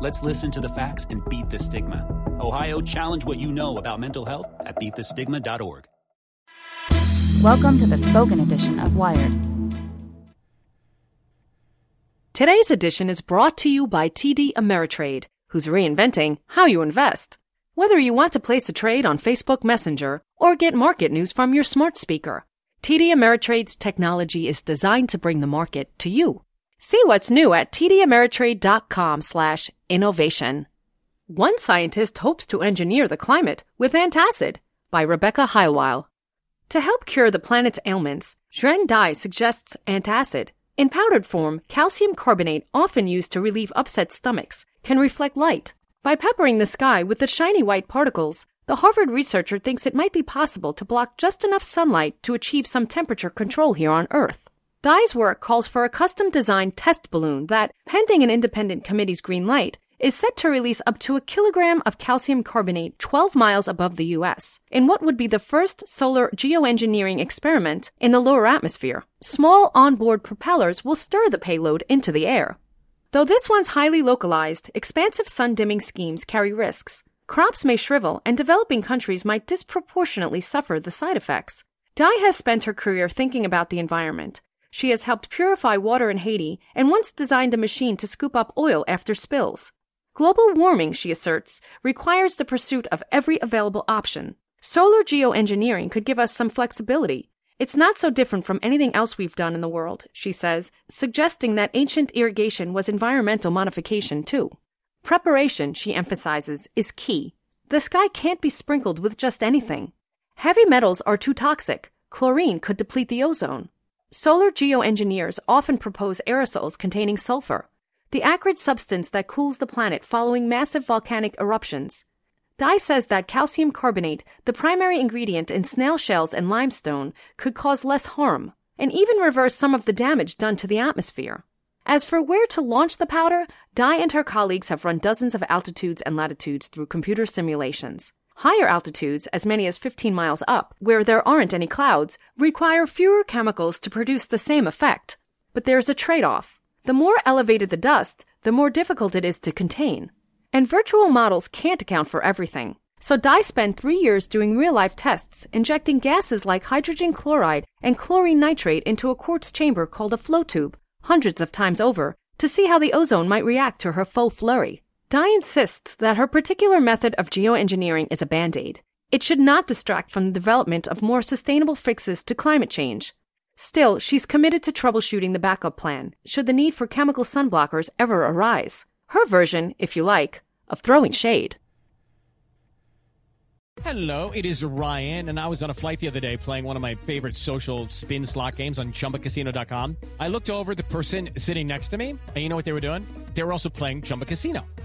Let's listen to the facts and beat the stigma. Ohio, challenge what you know about mental health at beatthestigma.org. Welcome to the spoken edition of Wired. Today's edition is brought to you by TD Ameritrade, who's reinventing how you invest. Whether you want to place a trade on Facebook Messenger or get market news from your smart speaker, TD Ameritrade's technology is designed to bring the market to you. See what's new at tdameritrade.com/innovation. One scientist hopes to engineer the climate with antacid by Rebecca Heilweil. To help cure the planet's ailments, Zhen Dai suggests antacid. In powdered form, calcium carbonate, often used to relieve upset stomachs, can reflect light. By peppering the sky with the shiny white particles, the Harvard researcher thinks it might be possible to block just enough sunlight to achieve some temperature control here on Earth. Dai's work calls for a custom designed test balloon that, pending an independent committee's green light, is set to release up to a kilogram of calcium carbonate 12 miles above the U.S. in what would be the first solar geoengineering experiment in the lower atmosphere. Small onboard propellers will stir the payload into the air. Though this one's highly localized, expansive sun dimming schemes carry risks. Crops may shrivel, and developing countries might disproportionately suffer the side effects. Dai has spent her career thinking about the environment. She has helped purify water in Haiti and once designed a machine to scoop up oil after spills. Global warming, she asserts, requires the pursuit of every available option. Solar geoengineering could give us some flexibility. It's not so different from anything else we've done in the world, she says, suggesting that ancient irrigation was environmental modification too. Preparation, she emphasizes, is key. The sky can't be sprinkled with just anything. Heavy metals are too toxic. Chlorine could deplete the ozone. Solar geoengineers often propose aerosols containing sulfur the acrid substance that cools the planet following massive volcanic eruptions. Dai says that calcium carbonate, the primary ingredient in snail shells and limestone, could cause less harm and even reverse some of the damage done to the atmosphere. As for where to launch the powder, Dai and her colleagues have run dozens of altitudes and latitudes through computer simulations. Higher altitudes, as many as 15 miles up, where there aren't any clouds, require fewer chemicals to produce the same effect. But there's a trade off. The more elevated the dust, the more difficult it is to contain. And virtual models can't account for everything. So Dai spent three years doing real life tests, injecting gases like hydrogen chloride and chlorine nitrate into a quartz chamber called a flow tube, hundreds of times over, to see how the ozone might react to her faux flurry. Dai insists that her particular method of geoengineering is a band aid. It should not distract from the development of more sustainable fixes to climate change. Still, she's committed to troubleshooting the backup plan should the need for chemical sunblockers ever arise. Her version, if you like, of throwing shade. Hello, it is Ryan, and I was on a flight the other day playing one of my favorite social spin slot games on chumbacasino.com. I looked over the person sitting next to me, and you know what they were doing? They were also playing Chumba Casino.